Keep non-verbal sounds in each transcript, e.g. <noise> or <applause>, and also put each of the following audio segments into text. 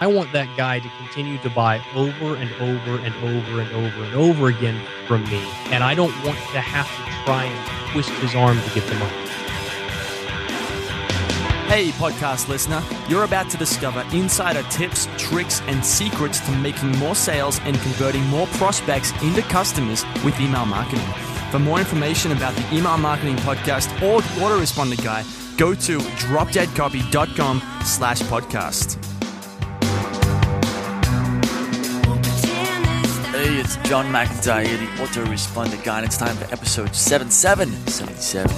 I want that guy to continue to buy over and over and over and over and over again from me. And I don't want to have to try and twist his arm to get the money. Hey, podcast listener, you're about to discover insider tips, tricks, and secrets to making more sales and converting more prospects into customers with email marketing. For more information about the Email Marketing Podcast or the Autoresponder Guy, go to dropdeadcopy.com slash podcast. Hey, it's John McIntyre, the autoresponder guy, and it's time for episode 77, 77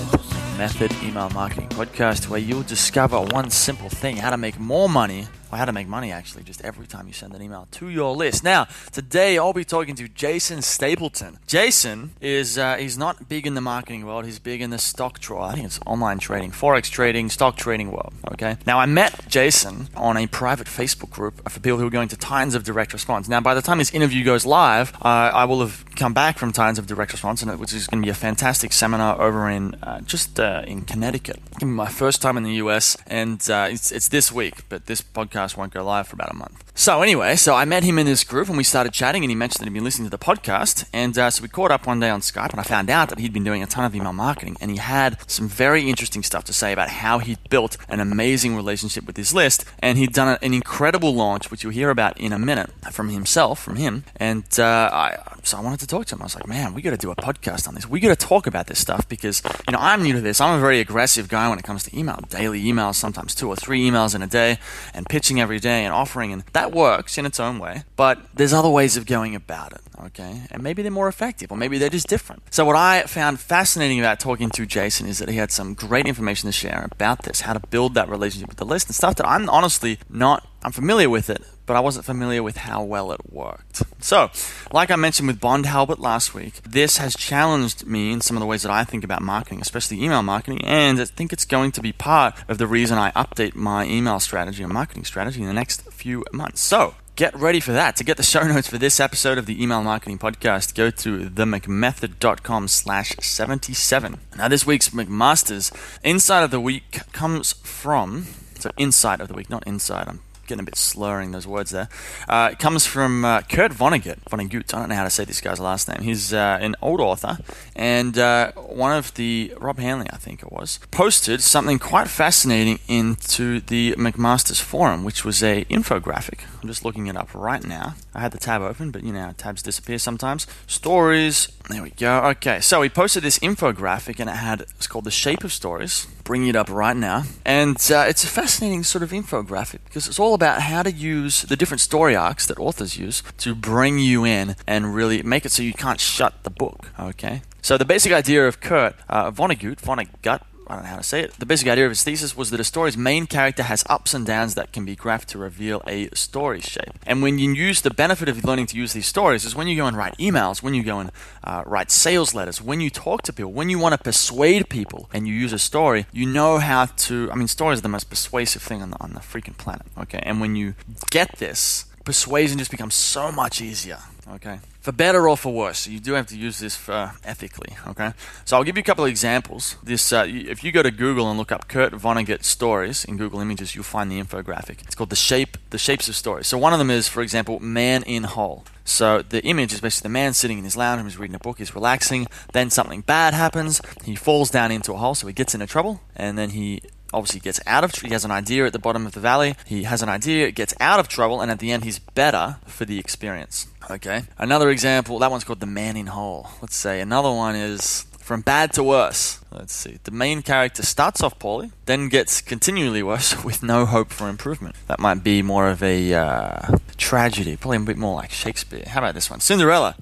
Method Email Marketing Podcast, where you'll discover one simple thing how to make more money or how to make money actually just every time you send an email to your list. Now, today I'll be talking to Jason Stapleton. Jason is uh, he's not big in the marketing world. He's big in the stock draw. I think it's online trading, forex trading, stock trading world. Okay. Now I met Jason on a private Facebook group for people who are going to Titans of Direct Response. Now, by the time this interview goes live, uh, I will have come back from Titans of Direct Response, which is going to be a fantastic seminar over in uh, just uh, in Connecticut. it's my first time in the US, and uh, it's, it's this week, but this podcast won't go live for about a month. So anyway, so I met him in this group and we started chatting, and he mentioned that he'd been listening to the podcast, and uh, so we caught up one day on Skype, and I found out that he'd been doing a ton of email marketing, and he had some very interesting stuff to say about how he'd built an amazing relationship with his list, and he'd done an incredible launch, which you'll hear about in a minute from himself, from him, and uh, I, so I wanted to talk to him. I was like, man, we got to do a podcast on this. We got to talk about this stuff because you know I'm new to this. I'm a very aggressive guy when it comes to email, daily emails, sometimes two or three emails in a day, and pitching every day and offering, and that works in its own way. But there's other ways of going about it, okay? And maybe they're more effective, or maybe they're just different. So, what I found fascinating about talking to Jason is that he had some great information to share about this, how to build that relationship with the list, and stuff that I'm honestly not, I'm familiar with it, but I wasn't familiar with how well it worked. So, like I mentioned with Bond Halbert last week, this has challenged me in some of the ways that I think about marketing, especially email marketing, and I think it's going to be part of the reason I update my email strategy and marketing strategy in the next few months. So, Get ready for that. To get the show <laughs> notes for this episode of the Email Marketing Podcast, go to themcmethod.com slash 77. Now, this week's McMasters Insight of the Week comes from, so Insight of the Week, not Inside. I'm getting a bit slurring those words there. Uh, it comes from uh, Kurt Vonnegut. Vonnegut. I don't know how to say this guy's last name. He's uh, an old author, and uh, one of the Rob Hanley, I think it was, posted something quite fascinating into the McMaster's forum, which was a infographic. I'm just looking it up right now. I had the tab open, but you know tabs disappear sometimes. Stories. There we go. Okay, so he posted this infographic, and it had it's called the Shape of Stories. Bringing it up right now, and uh, it's a fascinating sort of infographic because it's all about how to use the different story arcs that authors use to bring you in and really make it so you can't shut the book. Okay. So the basic idea of Kurt uh, Vonnegut, Vonnegut, I don't know how to say it. The basic idea of his thesis was that a story's main character has ups and downs that can be graphed to reveal a story shape. And when you use the benefit of learning to use these stories is when you go and write emails, when you go and uh, write sales letters, when you talk to people, when you want to persuade people and you use a story, you know how to. I mean, stories are the most persuasive thing on the, on the freaking planet. Okay, and when you get this, persuasion just becomes so much easier. Okay for better or for worse. You do have to use this for ethically. Okay, so I'll give you a couple of examples. This, uh, if you go to Google and look up Kurt Vonnegut stories in Google Images, you'll find the infographic. It's called the shape, the shapes of stories. So one of them is, for example, man in hole. So the image is basically the man sitting in his lounge he's reading a book, he's relaxing. Then something bad happens. He falls down into a hole, so he gets into trouble, and then he obviously gets out of he has an idea at the bottom of the valley he has an idea gets out of trouble and at the end he's better for the experience Okay. Another example, that one's called The Man in Hole. Let's say another one is From Bad to Worse. Let's see. The main character starts off poorly, then gets continually <laughs> worse with no hope for improvement. That might be more of a uh, tragedy, probably a bit more like Shakespeare. How about this one? Cinderella.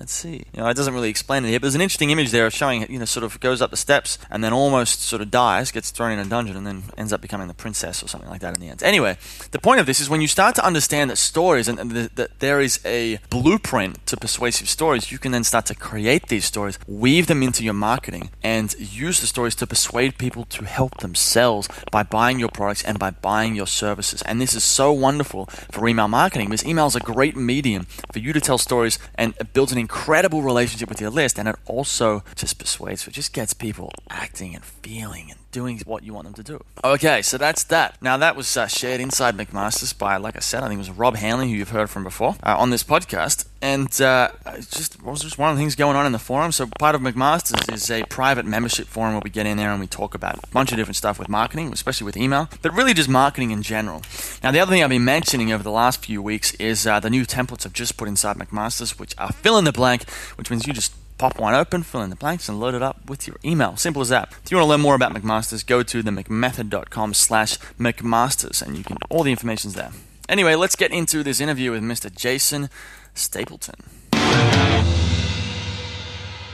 Let's see. You know, it doesn't really explain it here, but there's an interesting image there of showing, it, you know, sort of goes up the steps and then almost sort of dies, gets thrown in a dungeon, and then ends up becoming the princess or something like that in the end. Anyway, the point of this is when you start to understand that stories and, and that there is a blueprint to persuasive stories, you can then start to create these stories, weave them into your marketing, and use the stories to persuade people to help themselves by buying your products and by buying your services. And this is so wonderful for email marketing because email is a great medium for you to tell stories and build an incredible relationship with your list, and it also just persuades, it just gets people acting and feeling and doing what you want them to do. Okay, so that's that. Now, that was uh, shared inside McMaster's by, like I said, I think it was Rob Hanley, who you've heard from before uh, on this podcast. And uh, just was just one of the things going on in the forum. So part of McMaster's is a private membership forum where we get in there and we talk about a bunch of different stuff with marketing, especially with email, but really just marketing in general. Now, the other thing I've been mentioning over the last few weeks is uh, the new templates I've just put inside McMaster's, which are fill in the blank, which means you just pop one open, fill in the blanks, and load it up with your email. Simple as that. If you want to learn more about McMaster's, go to the McMethod.com slash McMasters, and you can all the information's there. Anyway, let's get into this interview with Mr. Jason Stapleton.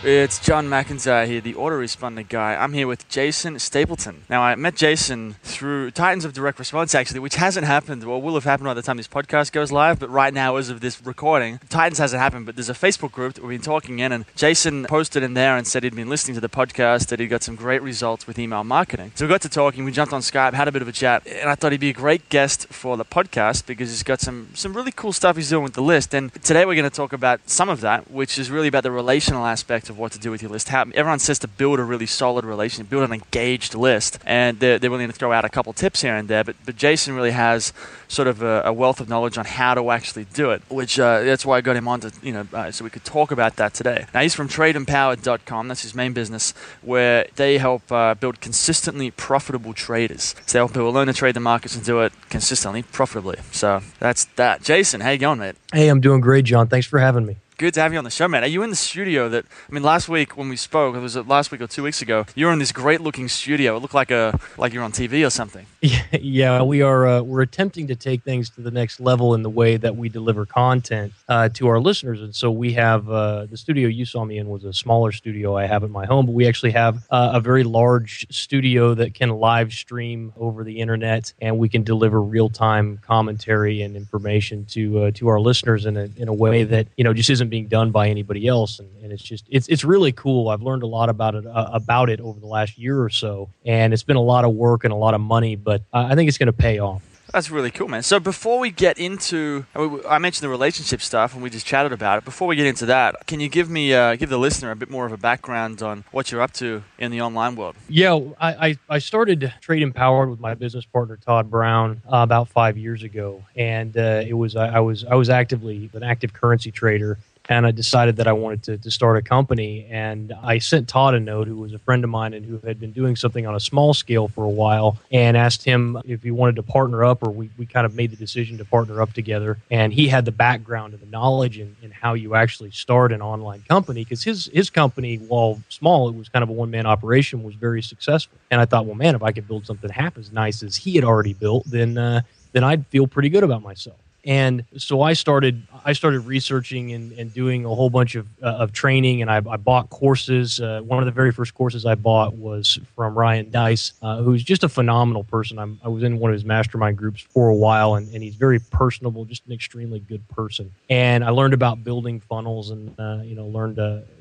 It's John McIntyre here, the autoresponder guy. I'm here with Jason Stapleton. Now, I met Jason through Titans of Direct Response, actually, which hasn't happened, or will have happened by the time this podcast goes live. But right now, as of this recording, Titans hasn't happened. But there's a Facebook group that we've been talking in, and Jason posted in there and said he'd been listening to the podcast, that he got some great results with email marketing. So we got to talking, we jumped on Skype, had a bit of a chat, and I thought he'd be a great guest for the podcast because he's got some some really cool stuff he's doing with the list. And today we're going to talk about some of that, which is really about the relational aspect of what to do with your list. How, everyone says to build a really solid relationship, build an engaged list, and they're, they're willing to throw out a couple tips here and there. But, but Jason really has sort of a, a wealth of knowledge on how to actually do it, which uh, that's why I got him on to, you know, uh, so we could talk about that today. Now, he's from tradeempowered.com, that's his main business, where they help uh, build consistently profitable traders. So they help people learn to trade the markets and do it consistently, profitably. So that's that. Jason, how you going, mate? Hey, I'm doing great, John. Thanks for having me good to have you on the show, man. Are you in the studio that I mean last week when we spoke, it was last week or two weeks ago, you were in this great looking studio. It looked like a like you're on TV or something. <laughs> Yeah, we are uh, we're attempting to take things to the next level in the way that we deliver content uh, to our listeners. And so we have uh, the studio you saw me in was a smaller studio I have at my home, but we actually have uh, a very large studio that can live stream over the internet and we can deliver real time commentary and information to uh, to our listeners in a in a way that, you know, just isn't being done by anybody else, and, and it's just it's it's really cool. I've learned a lot about it uh, about it over the last year or so, and it's been a lot of work and a lot of money, but uh, I think it's going to pay off. That's really cool, man. So before we get into, I mentioned the relationship stuff, and we just chatted about it. Before we get into that, can you give me, uh, give the listener a bit more of a background on what you're up to in the online world? Yeah, I, I started Trade Empowered with my business partner Todd Brown uh, about five years ago, and uh, it was I was I was actively an active currency trader and I decided that I wanted to, to start a company. And I sent Todd a note, who was a friend of mine and who had been doing something on a small scale for a while, and asked him if he wanted to partner up, or we, we kind of made the decision to partner up together. And he had the background and the knowledge in, in how you actually start an online company because his, his company, while small, it was kind of a one man operation, was very successful. And I thought, well, man, if I could build something half as nice as he had already built, then, uh, then I'd feel pretty good about myself and so I started I started researching and, and doing a whole bunch of, uh, of training and I, I bought courses. Uh, one of the very first courses I bought was from Ryan Deiss, uh, who's just a phenomenal person. I'm, i was in one of his mastermind groups for a while and, and he's very personable, just an extremely good person. And I learned about building funnels and uh, you know learned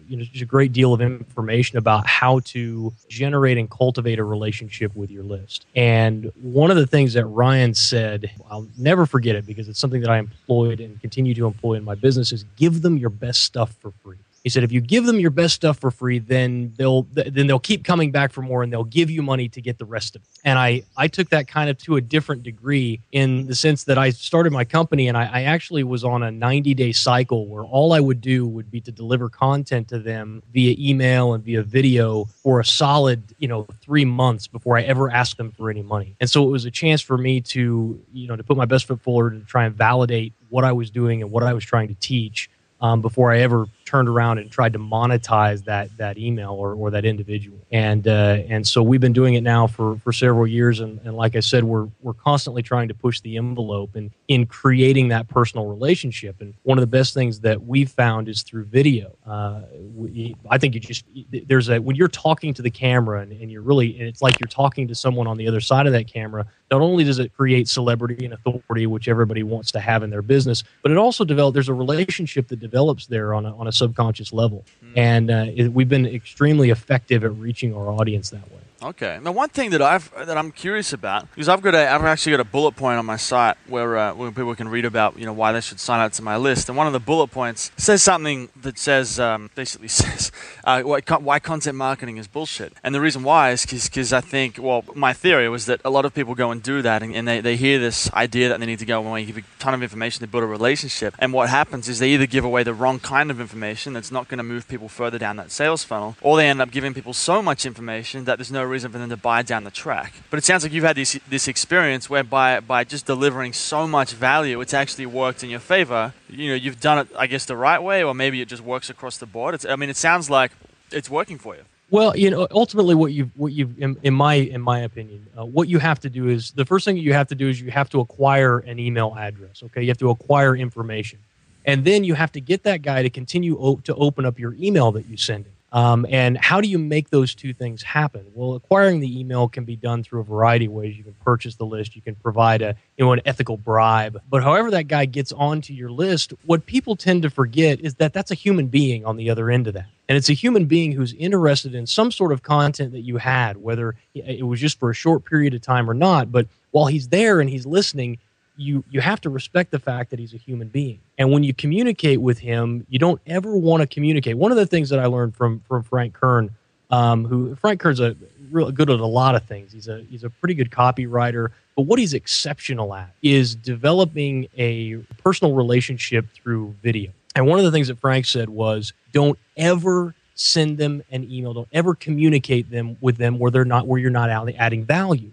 you know, just a great deal of information about how to generate and cultivate a relationship with your list. And one of the things that Ryan said, I'll never forget it because it's something that I employed and continue to employ in my business is give them your best stuff for free. He said, if you give them your best stuff for free, then they'll then they'll keep coming back for more, and they'll give you money to get the rest of it. And I I took that kind of to a different degree in the sense that I started my company, and I, I actually was on a 90 day cycle where all I would do would be to deliver content to them via email and via video for a solid you know three months before I ever asked them for any money. And so it was a chance for me to you know to put my best foot forward and try and validate what I was doing and what I was trying to teach um, before I ever turned around and tried to monetize that that email or, or that individual. And uh, and so we've been doing it now for, for several years. And, and like I said, we're we're constantly trying to push the envelope and in creating that personal relationship. And one of the best things that we've found is through video. Uh, we, I think you just there's a when you're talking to the camera and, and you're really and it's like you're talking to someone on the other side of that camera. Not only does it create celebrity and authority, which everybody wants to have in their business, but it also develops. There's a relationship that develops there on a, on a subconscious level. Mm. And uh, it, we've been extremely effective at reaching our audience that way. Okay. Now, one thing that I've that I'm curious about is I've got a I've actually got a bullet point on my site where uh, where people can read about you know why they should sign up to my list, and one of the bullet points says something that says um, basically <laughs> says uh, why, why content marketing is bullshit, and the reason why is because I think well my theory was that a lot of people go and do that, and, and they, they hear this idea that they need to go and give a ton of information to build a relationship, and what happens is they either give away the wrong kind of information that's not going to move people further down that sales funnel, or they end up giving people so much information that there's no reason for them to buy down the track. But it sounds like you've had this this experience whereby by just delivering so much value, it's actually worked in your favor. You know, you've done it, I guess, the right way, or maybe it just works across the board. It's, I mean, it sounds like it's working for you. Well, you know, ultimately, what you what you in, in, my in my opinion, uh, what you have to do is the first thing you have to do is you have to acquire an email address. Okay, you have to acquire information, and then you have to get that guy to continue o- to open up your email that you send him. Um, and how do you make those two things happen? Well, acquiring the email can be done through a variety of ways. You can purchase the list, you can provide a you know an ethical bribe. But however that guy gets onto your list, what people tend to forget is that that's a human being on the other end of that, and it's a human being who's interested in some sort of content that you had, whether it was just for a short period of time or not. But while he's there and he's listening, you you have to respect the fact that he's a human being. And when you communicate with him, you don't ever want to communicate. One of the things that I learned from from Frank Kern, um, who Frank Kern's a real good at a lot of things. He's a he's a pretty good copywriter, but what he's exceptional at is developing a personal relationship through video. And one of the things that Frank said was, don't ever send them an email. Don't ever communicate them with them where they're not where you're not adding value.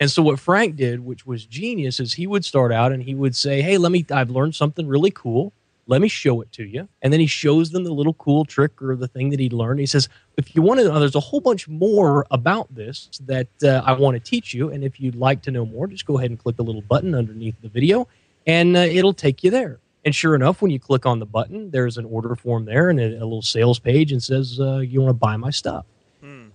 And so what Frank did, which was genius, is he would start out and he would say, "Hey, let me I've learned something really cool. Let me show it to you." And then he shows them the little cool trick or the thing that he'd learned. He says, "If you want to know, there's a whole bunch more about this that uh, I want to teach you, and if you'd like to know more, just go ahead and click the little button underneath the video, and uh, it'll take you there." And sure enough, when you click on the button, there's an order form there and a, a little sales page and says, uh, "You want to buy my stuff."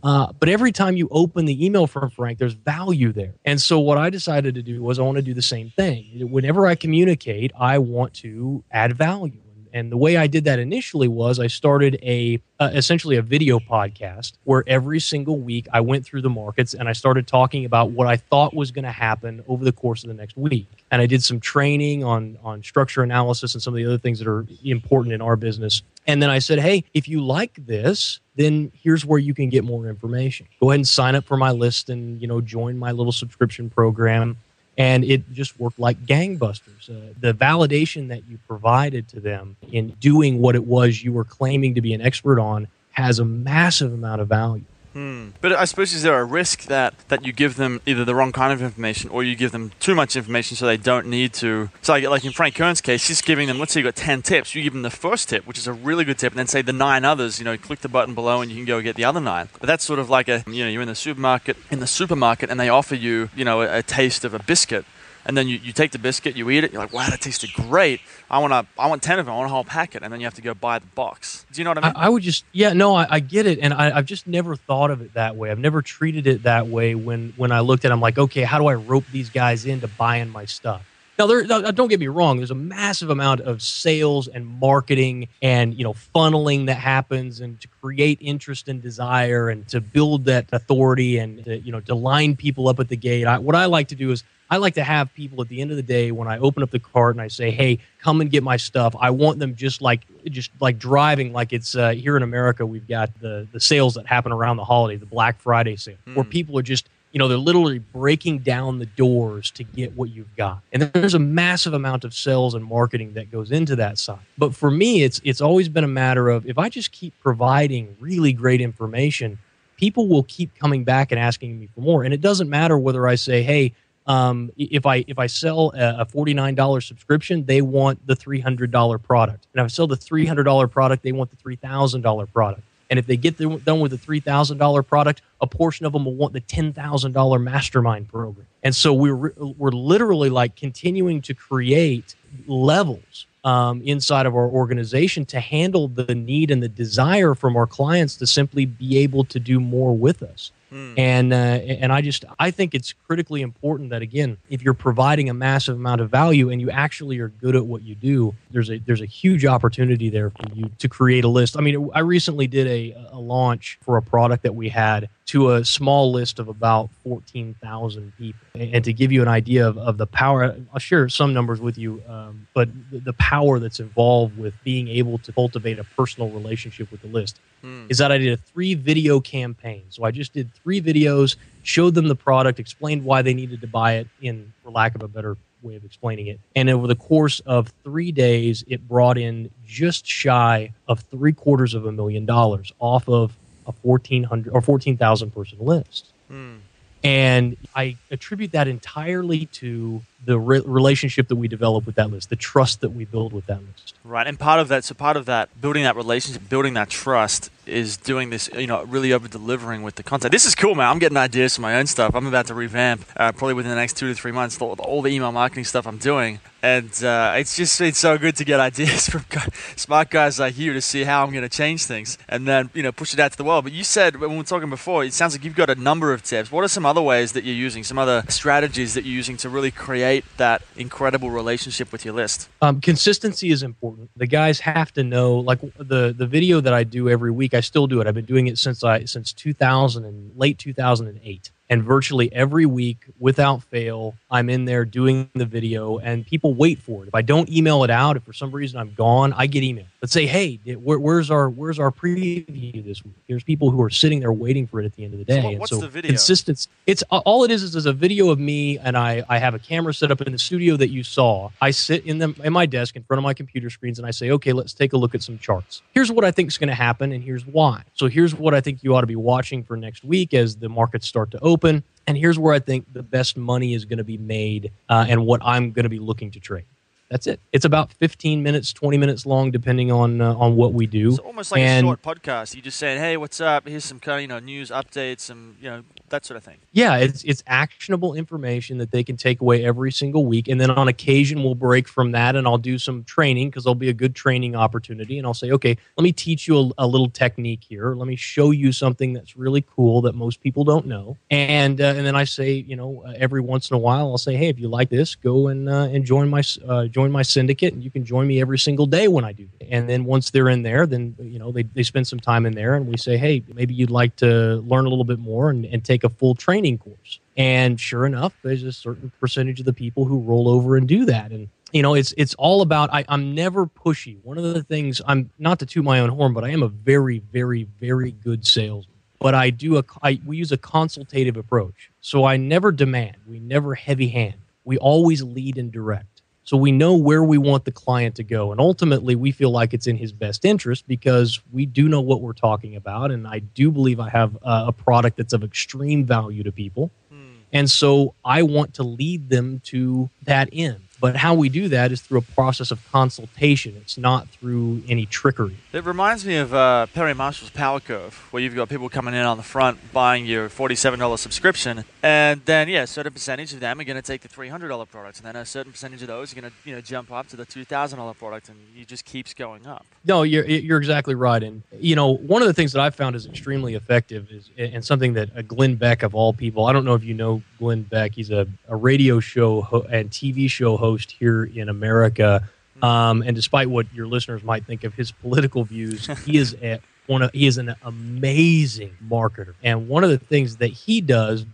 Uh, but every time you open the email from Frank, there's value there. And so what I decided to do was I want to do the same thing. Whenever I communicate, I want to add value. And the way I did that initially was I started a uh, essentially a video podcast where every single week I went through the markets and I started talking about what I thought was going to happen over the course of the next week. And I did some training on on structure analysis and some of the other things that are important in our business. And then I said, "Hey, if you like this, then here's where you can get more information. Go ahead and sign up for my list and, you know, join my little subscription program." and it just worked like gangbusters. Uh, the validation that you provided to them in doing what it was you were claiming to be an expert on has a massive amount of value. Hmm. But I suppose is there a risk that, that you give them either the wrong kind of information or you give them too much information so they don't need to? So like, like in Frank Kern's case, he's giving them, let's say you got 10 tips, you give them the first tip, which is a really good tip, and then say the nine others, you know, click the button below and you can go get the other nine. But that's sort of like a, you know, you're in the supermarket, in the supermarket and they offer you, you know, a, a taste of a biscuit and then you, you take the biscuit, you eat it, you're like, wow, that tasted great. I want to, I want ten of them, I want a whole packet, and then you have to go buy the box. Do you know what I mean? I, I would just, yeah, no, I, I get it, and I, have just never thought of it that way. I've never treated it that way when when I looked at, it, I'm like, okay, how do I rope these guys into buying my stuff? Now, there, don't get me wrong. There's a massive amount of sales and marketing and you know funneling that happens, and to create interest and desire, and to build that authority, and to, you know to line people up at the gate. I, what I like to do is I like to have people at the end of the day when I open up the cart and I say, "Hey, come and get my stuff." I want them just like just like driving like it's uh, here in America. We've got the the sales that happen around the holiday, the Black Friday sale, mm. where people are just you know they're literally breaking down the doors to get what you've got. And there's a massive amount of sales and marketing that goes into that side. But for me it's it's always been a matter of if i just keep providing really great information people will keep coming back and asking me for more. And it doesn't matter whether i say hey um, if I if I sell a, forty nine dollar subscription, they want the three hundred dollar product, and if I sell the three hundred dollar product, they want the three thousand dollar product. And if they get done with the three thousand dollar product, a portion of them will want the ten thousand dollar mastermind program. And so we're we're literally like continuing to create levels um, inside of our organization to handle the need and the desire from our clients to simply be able to do more with us. Mm. And uh, and I just I think it's critically important that again, if you're providing a massive amount of value and you actually are good at what you do, there's a there's a huge opportunity there for you to create a list. I mean, I recently did a, a launch for a product that we had to a small list of about 14,000 people. And to give you an idea of, of the power, I'll share some numbers with you, um, but the, power that's involved with being able to cultivate a personal relationship with the list mm. is that I did a three video campaign. So I just did three videos, showed them the product, explained why they needed to buy it in, for lack of a better way of explaining it. And over the course of three days, it brought in just shy of three quarters of a million dollars off of a 1400 or 14,000 person list. Mm. And I attribute that entirely to the re- relationship that we develop with that list, the trust that we build with that list. Right. And part of that, so part of that, building that relationship, building that trust is doing this, you know, really over delivering with the content. This is cool, man. I'm getting ideas for my own stuff. I'm about to revamp uh, probably within the next two to three months all, all the email marketing stuff I'm doing and uh, it's just it's so good to get ideas <laughs> from smart guys like you to see how I'm going to change things and then you know push it out to the world. But you said when we were talking before, it sounds like you've got a number of tips. What are some other ways that you're using, some other strategies that you're using to really create that incredible relationship with your list? Um, consistency is important. The guys have to know, like the the video that I do every week. I still do it. I've been doing it since I since 2000 and late 2008 and virtually every week without fail i'm in there doing the video and people wait for it. If i don't email it out if for some reason i'm gone i get email let's say hey where, where's our where's our preview this week? There's people who are sitting there waiting for it at the end of the day. so what, what's and so the video? consistency it's all it is, is is a video of me and i i have a camera set up in the studio that you saw. I sit in them in my desk in front of my computer screens and i say okay let's take a look at some charts. Here's what i think is going to happen and here's why. So here's what i think you ought to be watching for next week as the markets start to open open. And here's where I think the best money is going to be made uh, and what I'm going to be looking to trade. That's it. It's about 15 minutes, 20 minutes long, depending on uh, on what we do. It's almost like and, a short podcast. You just saying, "Hey, what's up? Here's some kind of you know news updates, some you know that sort of thing." Yeah, it's it's actionable information that they can take away every single week, and then on occasion we'll break from that, and I'll do some training because there'll be a good training opportunity, and I'll say, "Okay, let me teach you a, a little technique here. Let me show you something that's really cool that most people don't know," and uh, and then I say, you know, uh, every once in a while I'll say, "Hey, if you like this, go and uh, and join my uh, join." my syndicate and you can join me every single day when I do. And then once they're in there, then, you know, they, they spend some time in there and we say, hey, maybe you'd like to learn a little bit more and, and take a full training course. And sure enough, there's a certain percentage of the people who roll over and do that. And you know it's it's all about I, i'm never pushy. One of the things i'm not to toot my own horn but i am a very very very good salesman. But i do a I, we use a consultative approach. So i never demand. We never heavy hand. We always lead and direct so we know where we want the client to go. And ultimately, we feel like it's in his best interest because we do know what we're talking about. And I do believe I have a product that's of extreme value to people. Hmm. And so I want to lead them to that end. But how we do that is through a process of consultation. It's not through any trickery. It reminds me of uh, Perry Marshall's Power Curve, where you've got people coming in on the front buying your $47 subscription, and then yeah, a certain percentage of them are going to take the $300 product, and then a certain percentage of those are going to you know jump up to the $2,000 product, and it just keeps going up. No, you're you're exactly right, and you know one of the things that I've found is extremely effective is and something that uh, Glenn Beck of all people. I don't know if you know Glenn Beck. He's a, a radio show ho- and TV show host here in America. Um, and despite what your listeners might think of his political views, he is <laughs> a, one of, he is an amazing marketer. And one of the things that he does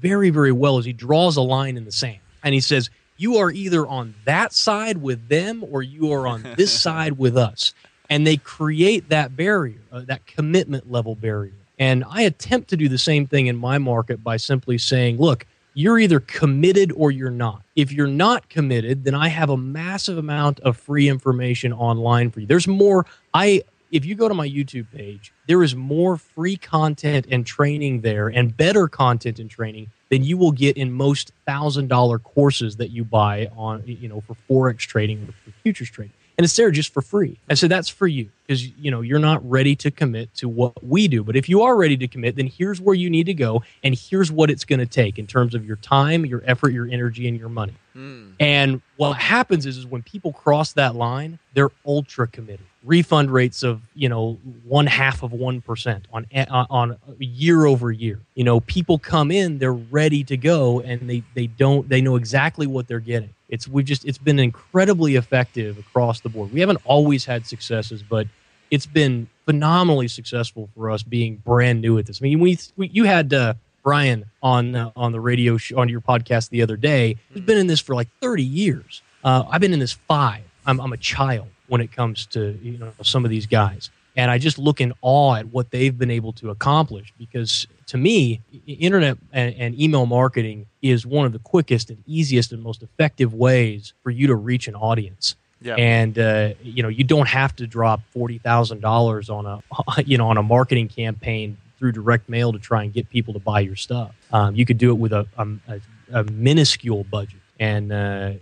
very very well is he draws a line in the sand and he says you are either on that side with them or you are on this <laughs> side with us. And they create that barrier, uh, that commitment level barrier. And I attempt to do the same thing in my market by simply saying, look, you're either committed or you're not. If you're not committed, then I have a massive amount of free information online for you. There's more I if you go to my YouTube page, there is more free content and training there and better content and training than you will get in most thousand dollar courses that you buy on you know for forex trading or for futures trading and it's there just for free. I said that's for you because you know you're not ready to commit to what we do. But if you are ready to commit, then here's where you need to go, and here's what it's going to take in terms of your time, your effort, your energy, and your money. Mm. And what happens is, is when people cross that line, they're ultra committed refund rates of you know one half of one percent on on year over year. You know, people come in, they're ready to go, and they they don't they know exactly what they're getting. It's we've just it's been incredibly effective across the board. We haven't always had successes, but it's been phenomenally successful for us being brand new at this. I mean, we, we you had uh, Brian on uh, on the radio show, on your podcast the other day. He's been in this for like 30 years. Uh, I've been in this five. I'm, I'm a child when it comes to you know some of these guys, and I just look in awe at what they've been able to accomplish. Because to me, internet and, and email marketing is one of the quickest and easiest and most effective ways for you to reach an audience. Yep. And uh, you know you don't have to drop forty thousand dollars on a <laughs> you know on a marketing campaign through direct mail to try and get people to buy your stuff. Um, you could do it with a, a, a minuscule budget, and uh,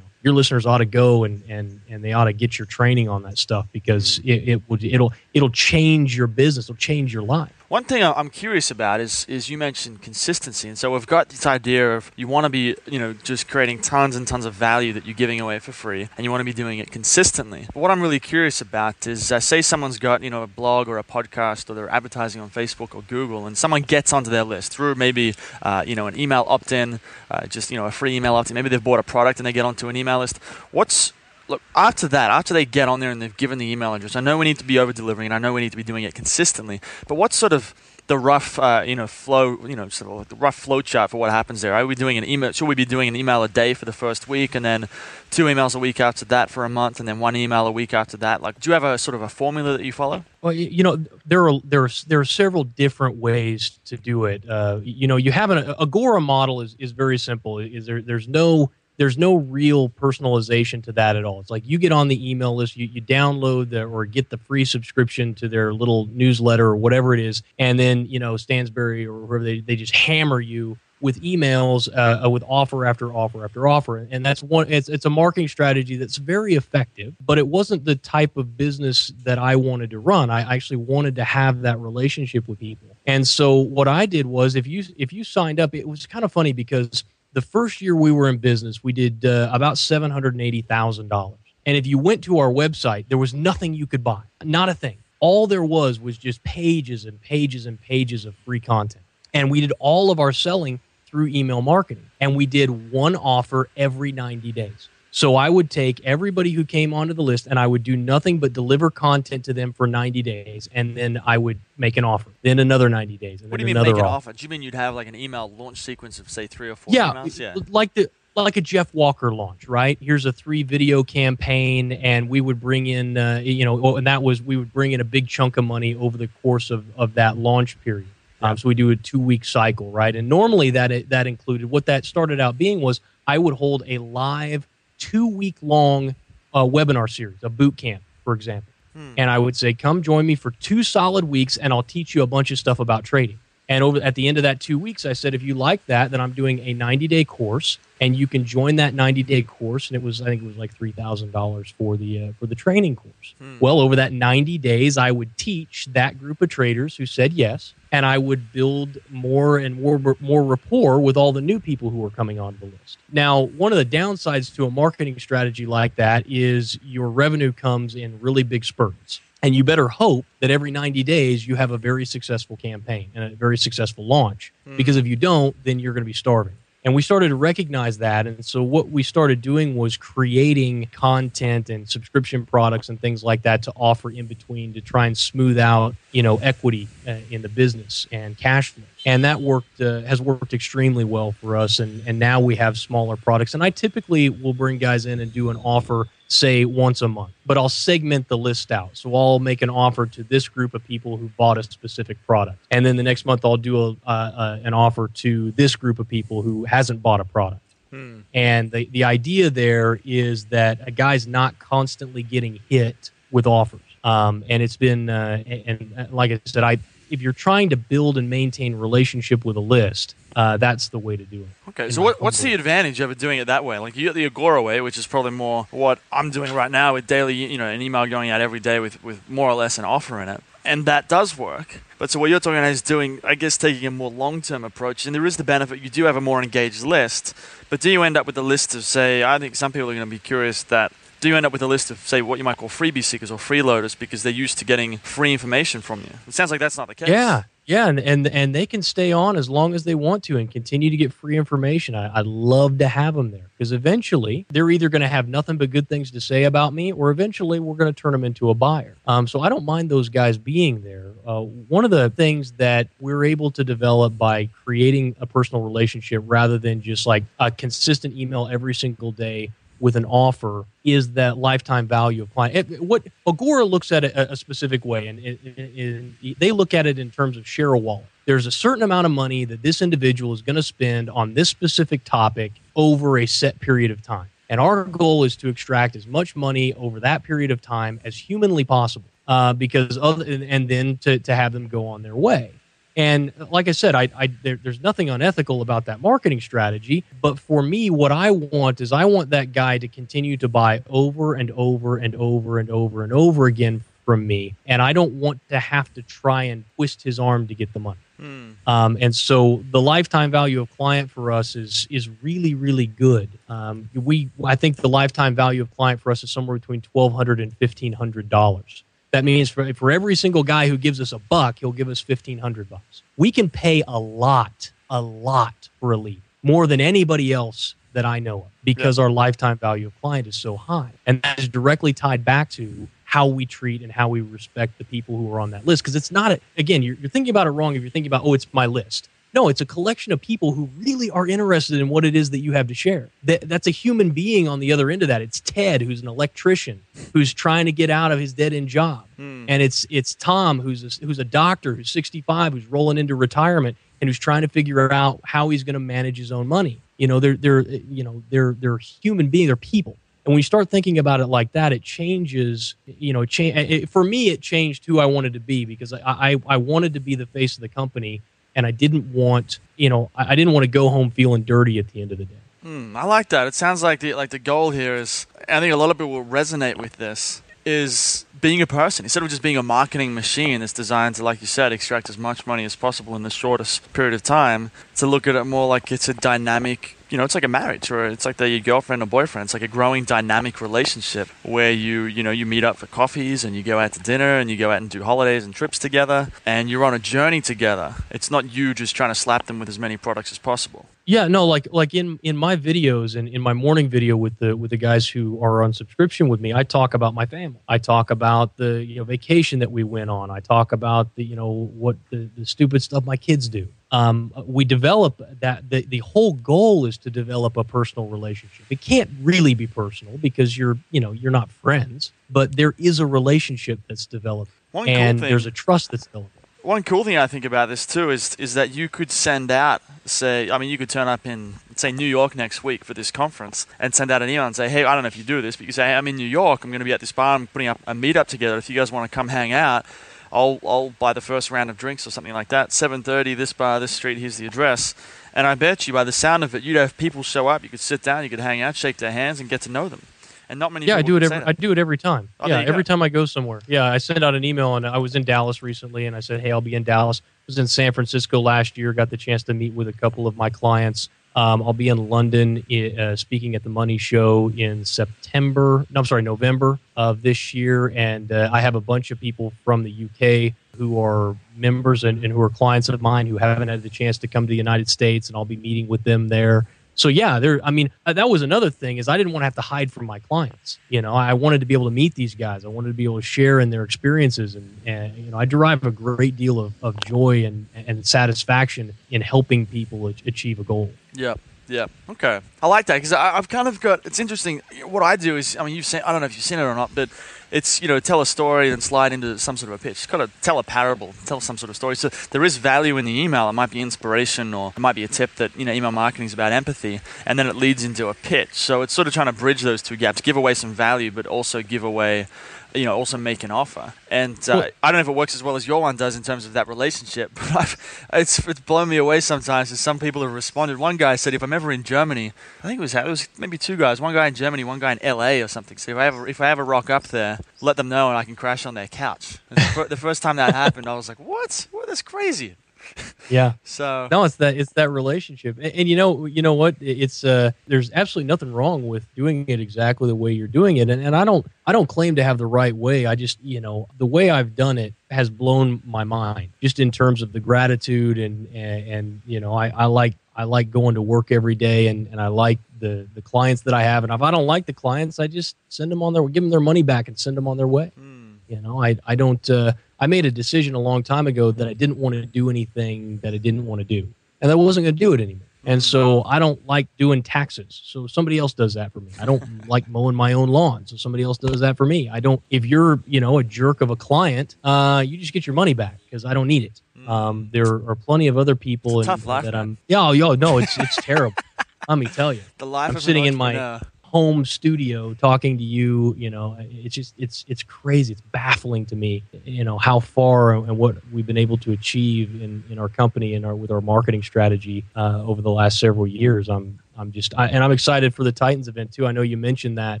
your listeners ought to go and, and, and they ought to get your training on that stuff because mm. it, it will it'll it'll change your business, it'll change your life. One thing I'm curious about is is you mentioned consistency, and so we've got this idea of you want to be you know just creating tons and tons of value that you're giving away for free, and you want to be doing it consistently. But what I'm really curious about is, uh, say someone's got you know a blog or a podcast, or they're advertising on Facebook or Google, and someone gets onto their list through maybe uh, you know an email opt-in, uh, just you know a free email opt-in. Maybe they've bought a product and they get onto an email list. What's look after that after they get on there and they've given the email address i know we need to be over delivering and i know we need to be doing it consistently but what sort of the rough, uh, you know, flow, you know, sort of like the rough flow chart for what happens there. Are we doing an email? Should we be doing an email a day for the first week, and then two emails a week after that for a month, and then one email a week after that? Like, do you have a sort of a formula that you follow? Well, you know, there are there are there are several different ways to do it. Uh, you know, you have an Agora model is is very simple. Is there? There's no there's no real personalization to that at all. It's like you get on the email list, you, you download the or get the free subscription to their little newsletter or whatever it is, and then you know Stansberry or whoever they, they just hammer you with emails uh, uh, with offer after offer after offer. And that's one it's, it's a marketing strategy that's very effective but it wasn't the type of business that i wanted to run. I actually wanted to have that relationship with people. And so what i did was if you if you signed up it was kind of funny because the first year we were in business, we did uh, about $780,000. And if you went to our website, there was nothing you could buy, not a thing. All there was was just pages and pages and pages of free content. And we did all of our selling through email marketing. And we did one offer every 90 days. So I would take everybody who came onto the list and I would do nothing but deliver content to them for 90 days. And then I would make an offer. Then another 90 days. And what do you mean make an offer? offer? Do you mean you'd have like an email launch sequence of say three or four yeah, emails? Yeah, like the like a Jeff Walker launch, right? Here's a three video campaign, and we would bring in, uh, you know, and that was we would bring in a big chunk of money over the course of, of that launch period. Um, so we do a two week cycle, right? And normally that that included what that started out being was I would hold a live two week long uh, webinar series, a boot camp, for example. Hmm. And I would say, come join me for two solid weeks and I'll teach you a bunch of stuff about trading. And over at the end of that two weeks, I said, if you like that, then I'm doing a 90 day course, and you can join that 90 day course. And it was, I think, it was like three thousand dollars for the uh, for the training course. Hmm. Well, over that 90 days, I would teach that group of traders who said yes, and I would build more and more more rapport with all the new people who were coming on the list. Now, one of the downsides to a marketing strategy like that is your revenue comes in really big spurts. And you better hope that every 90 days you have a very successful campaign and a very successful launch. Mm. Because if you don't, then you're going to be starving. And we started to recognize that. And so what we started doing was creating content and subscription products and things like that to offer in between to try and smooth out, you know, equity uh, in the business and cash flow. And that worked uh, has worked extremely well for us. And, and now we have smaller products. And I typically will bring guys in and do an offer say once a month, but I'll segment the list out. So I'll make an offer to this group of people who bought a specific product, and then the next month I'll do a, uh, uh, an offer to this group of people who hasn't bought a product. Hmm. And the the idea there is that a guy's not constantly getting hit with offers. Um, and it's been uh, and, and like I said, I if you're trying to build and maintain relationship with a list, uh, that's the way to do it. Okay, so what, what's the advantage of it doing it that way? Like you got the Agora way, which is probably more what I'm doing right now with daily, you know, an email going out every day with, with more or less an offer in it. And that does work. But so what you're talking about is doing, I guess, taking a more long-term approach. And there is the benefit you do have a more engaged list. But do you end up with a list of, say, I think some people are going to be curious that do end up with a list of, say, what you might call freebie seekers or freeloaders because they're used to getting free information from you? It sounds like that's not the case. Yeah, yeah, and, and and they can stay on as long as they want to and continue to get free information. I, I'd love to have them there because eventually they're either going to have nothing but good things to say about me, or eventually we're going to turn them into a buyer. Um, so I don't mind those guys being there. Uh, one of the things that we're able to develop by creating a personal relationship rather than just like a consistent email every single day with an offer is that lifetime value of client. It, what Agora looks at it a, a specific way, and it, it, they look at it in terms of share a wallet. There's a certain amount of money that this individual is going to spend on this specific topic over a set period of time. And our goal is to extract as much money over that period of time as humanly possible, uh, because other, and then to, to have them go on their way. And like I said, I, I there, there's nothing unethical about that marketing strategy. But for me, what I want is I want that guy to continue to buy over and over and over and over and over again from me, and I don't want to have to try and twist his arm to get the money. Hmm. Um, and so the lifetime value of client for us is is really really good. Um, we I think the lifetime value of client for us is somewhere between twelve hundred and fifteen hundred dollars. That means for, for every single guy who gives us a buck, he'll give us 1500 bucks. We can pay a lot, a lot for a lead, more than anybody else that I know of because yeah. our lifetime value of client is so high. And that is directly tied back to how we treat and how we respect the people who are on that list. Because it's not, a, again, you're, you're thinking about it wrong if you're thinking about, oh, it's my list. No, it's a collection of people who really are interested in what it is that you have to share. That, that's a human being on the other end of that. It's Ted, who's an electrician, who's trying to get out of his dead end job, hmm. and it's it's Tom, who's a, who's a doctor, who's 65, who's rolling into retirement, and who's trying to figure out how he's going to manage his own money. You know, they're they're you know they're they're human beings, they're people. And when you start thinking about it like that, it changes. You know, cha- it, for me, it changed who I wanted to be because I, I I wanted to be the face of the company and I didn't want, you know, I, I didn't want to go home feeling dirty at the end of the day. Hmm, I like that. It sounds like the like the goal here is. I think a lot of people will resonate with this. Is being a person instead of just being a marketing machine that's designed to, like you said, extract as much money as possible in the shortest period of time. To look at it more like it's a dynamic you know, it's like a marriage or it's like the, your girlfriend or boyfriend. It's like a growing dynamic relationship where you, you know, you meet up for coffees and you go out to dinner and you go out and do holidays and trips together and you're on a journey together. It's not you just trying to slap them with as many products as possible. Yeah, no, like like in in my videos and in my morning video with the with the guys who are on subscription with me, I talk about my family. I talk about the you know vacation that we went on. I talk about the you know what the, the stupid stuff my kids do um, we develop that the, the whole goal is to develop a personal relationship it can't really be personal because you're you know you're not friends but there is a relationship that's developed one and cool there's a trust that's developed one cool thing I think about this too is is that you could send out, say, I mean, you could turn up in, say, New York next week for this conference and send out an email and say, hey, I don't know if you do this, but you say, hey, I'm in New York, I'm going to be at this bar, I'm putting up a meetup together. If you guys want to come hang out, I'll I'll buy the first round of drinks or something like that. 7:30, this bar, this street. Here's the address. And I bet you, by the sound of it, you'd have people show up. You could sit down, you could hang out, shake their hands, and get to know them. And not many. Yeah, I do it every. I do it every time. Oh, yeah, every time I go somewhere. Yeah, I send out an email, and I was in Dallas recently, and I said, "Hey, I'll be in Dallas." I was in San Francisco last year. Got the chance to meet with a couple of my clients. Um, I'll be in London uh, speaking at the Money Show in September. No, I'm sorry, November of this year, and uh, I have a bunch of people from the UK who are members and, and who are clients of mine who haven't had the chance to come to the United States, and I'll be meeting with them there so yeah, there. I mean, uh, that was another thing is I didn't want to have to hide from my clients. You know, I wanted to be able to meet these guys. I wanted to be able to share in their experiences, and, and you know, I derive a great deal of, of joy and, and satisfaction in helping people achieve a goal. Yeah. Yeah. Okay. I like that because I've kind of got. It's interesting. What I do is, I mean, you've seen. I don't know if you've seen it or not, but it's you know tell a story and slide into some sort of a pitch. It's got to tell a parable, tell some sort of story. So there is value in the email. It might be inspiration, or it might be a tip that you know email marketing is about empathy, and then it leads into a pitch. So it's sort of trying to bridge those two gaps, give away some value, but also give away you know, also make an offer. And uh, well, I don't know if it works as well as your one does in terms of that relationship, <laughs> but I've, it's it's blown me away sometimes. As some people have responded. One guy said, if I'm ever in Germany, I think it was it was maybe two guys, one guy in Germany, one guy in LA or something. So if I ever if I ever rock up there, let them know and I can crash on their couch. The, the, first time that happened, I was like, what? What? That's crazy. <laughs> Yeah. So no, it's that it's that relationship, and, and, you know, you know what? It's uh, there's absolutely nothing wrong with doing it exactly the way you're doing it, and, and I don't I don't claim to have the right way. I just you know the way I've done it has blown my mind, just in terms of the gratitude and and, and you know I, I like I like going to work every day, and, and I like the the clients that I have, and if I don't like the clients, I just send them on their give them their money back and send them on their way. Mm. You know, I I don't. Uh, I made a decision a long time ago that I didn't want to do anything that I didn't want to do, and I wasn't going to do it anymore. And so I don't like doing taxes. So somebody else does that for me. I don't <laughs> like mowing my own lawn. So somebody else does that for me. I don't. If you're, you know, a jerk of a client, uh, you just get your money back because I don't need it. Mm. Um, there are plenty of other people in, life, that man. I'm. Yeah, yo, no, it's it's terrible. <laughs> Let me tell you. The life I'm sitting in my home studio talking to you you know it's just it's it's crazy. It's baffling to me you know how far and what we've been able to achieve in, in our company and our with our marketing strategy uh, over the last several years. I'm i'm just I, and i'm excited for the titans event too. I know you mentioned that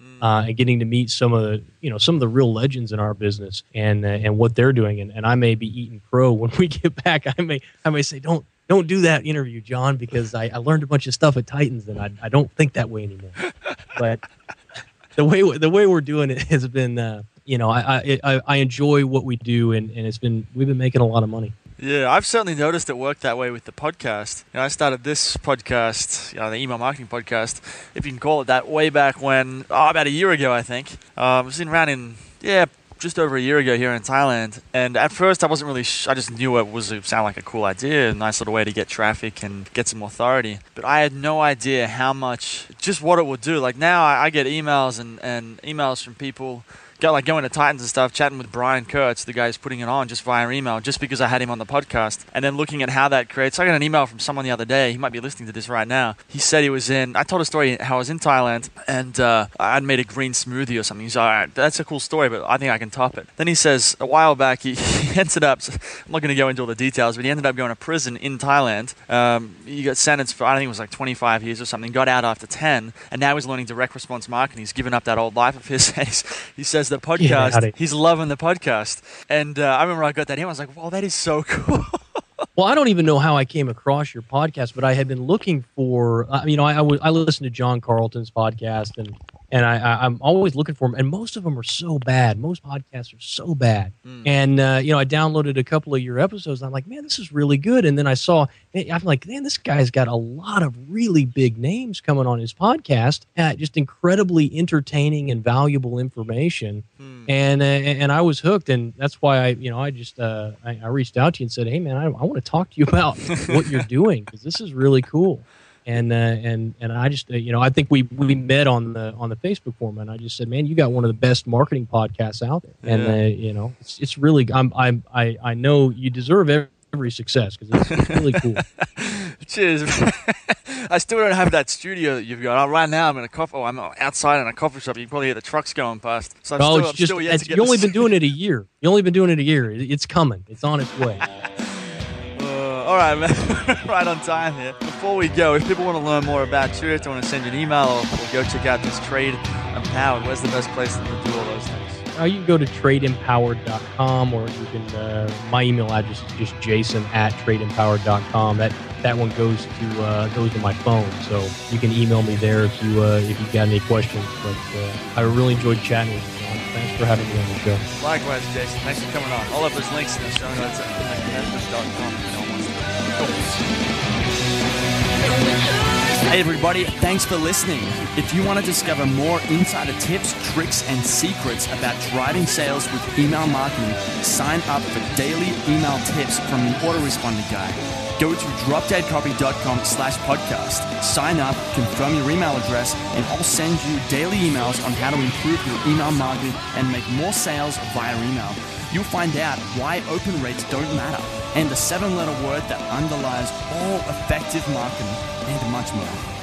mm. uh, and getting to meet some of the you know some of the real legends in our business and uh, and what they're doing. And, and i may be eating crow when we get back. I may i may say don't don't do that interview, John, because I, I learned a bunch of stuff at Titans, and I, I don't think that way anymore. But <laughs> the way the way we're doing it has been, uh, you know, I, I I enjoy what we do, and, and it's been we've been making a lot of money. Yeah, I've certainly noticed it worked that way with the podcast. You know, I started this podcast, you know, the email marketing podcast, if you can call it that, way back when, oh, about a year ago, I think. Um, I was in around in, yeah, just over a year ago here in Thailand. And at first, I wasn't really. Sh- I just knew it was it like a cool idea, a nice little way to get traffic and get some authority. But I had no idea how much, just what it would do. Like now, I, I get emails and and emails from people got like going to Titans and stuff, chatting with Brian Kurtz, the guy who's putting it on, just via email, just because I had him on the podcast, and then looking at how that creates. I got an email from someone the other day. He might be listening to this right now. He said he was in. I told a story how I was in Thailand and uh, I'd made a green smoothie or something. He's like, all right, that's a cool story, but I think I can top it. Then he says a while back he, <laughs> he ended up. I'm not going to go into all the details, but he ended up going to prison in Thailand. Um, he got sentenced for I think it was like 25 years or something. Got out after 10, and now he's learning direct response marketing. He's given up that old life of his. <laughs> he says the <laughs> podcast. Yeah, he's loving the podcast. And uh, I remember I got that email. I was like, "Wow, that is so <laughs> cool." well, I don't even know how I came across your podcast, but I had been looking for. Uh, you know, I, I, w- I listened to John Carlton's podcast, and and I, I am always looking for them, and most of them are so bad. Most podcasts are so bad, mm. and uh, you know I downloaded a couple of your episodes. I'm like, man, this is really good. And then I saw, I'm like, man, this guy's got a lot of really big names coming on his podcast. Uh, just incredibly entertaining and valuable information, mm. and uh, and I was hooked, and that's why I you know I just uh, I, I, reached out to you and said, hey man, I, I want to talk to you about <laughs> what you're doing because this is really cool and uh, and and I just uh, you know I think we we met on the on the Facebook forum, and I just said, man, you got one of the best marketing podcasts out there, yeah. and uh, you know it's it's really I'm I'm I I know you deserve every success because it's, it's, really cool. <laughs> Cheers. <laughs> I still don't have that studio that you've got. Right now, I'm in a coffee. Oh, I'm outside in a coffee shop. You can probably hear the trucks going past. So I'm oh, still, it's I'm just, you've only been doing it a year. You only been doing it a year. It's coming. It's on its way. <laughs> All right, man. <laughs> right on time here. Before we go, if people want to learn more about you, if they want to send you an email or, or go check out this trade empowered, where's the best place to do all those things? Uh, you can go to tradeempowered.com or you can, uh, my email address is just jason at tradeempowered.com. That that one goes to uh, goes to my phone, so you can email me there if you uh, if you got any questions. But uh, I really enjoyed chatting with you, John. Thanks for having me on the show. Likewise, Jason. Thanks for coming on. All of those links in the show notes at competitive.com. Hey everybody, thanks for listening. If you want to discover more insider tips, tricks, and secrets about driving sales with email marketing, sign up for daily email tips from the autoresponder guy. Go to dropdeadcopy.com slash podcast, sign up, confirm your email address, and I'll send you daily emails on how to improve your email marketing and make more sales via email. You'll find out why open rates don't matter and the seven letter word that underlies all effective marketing and much more.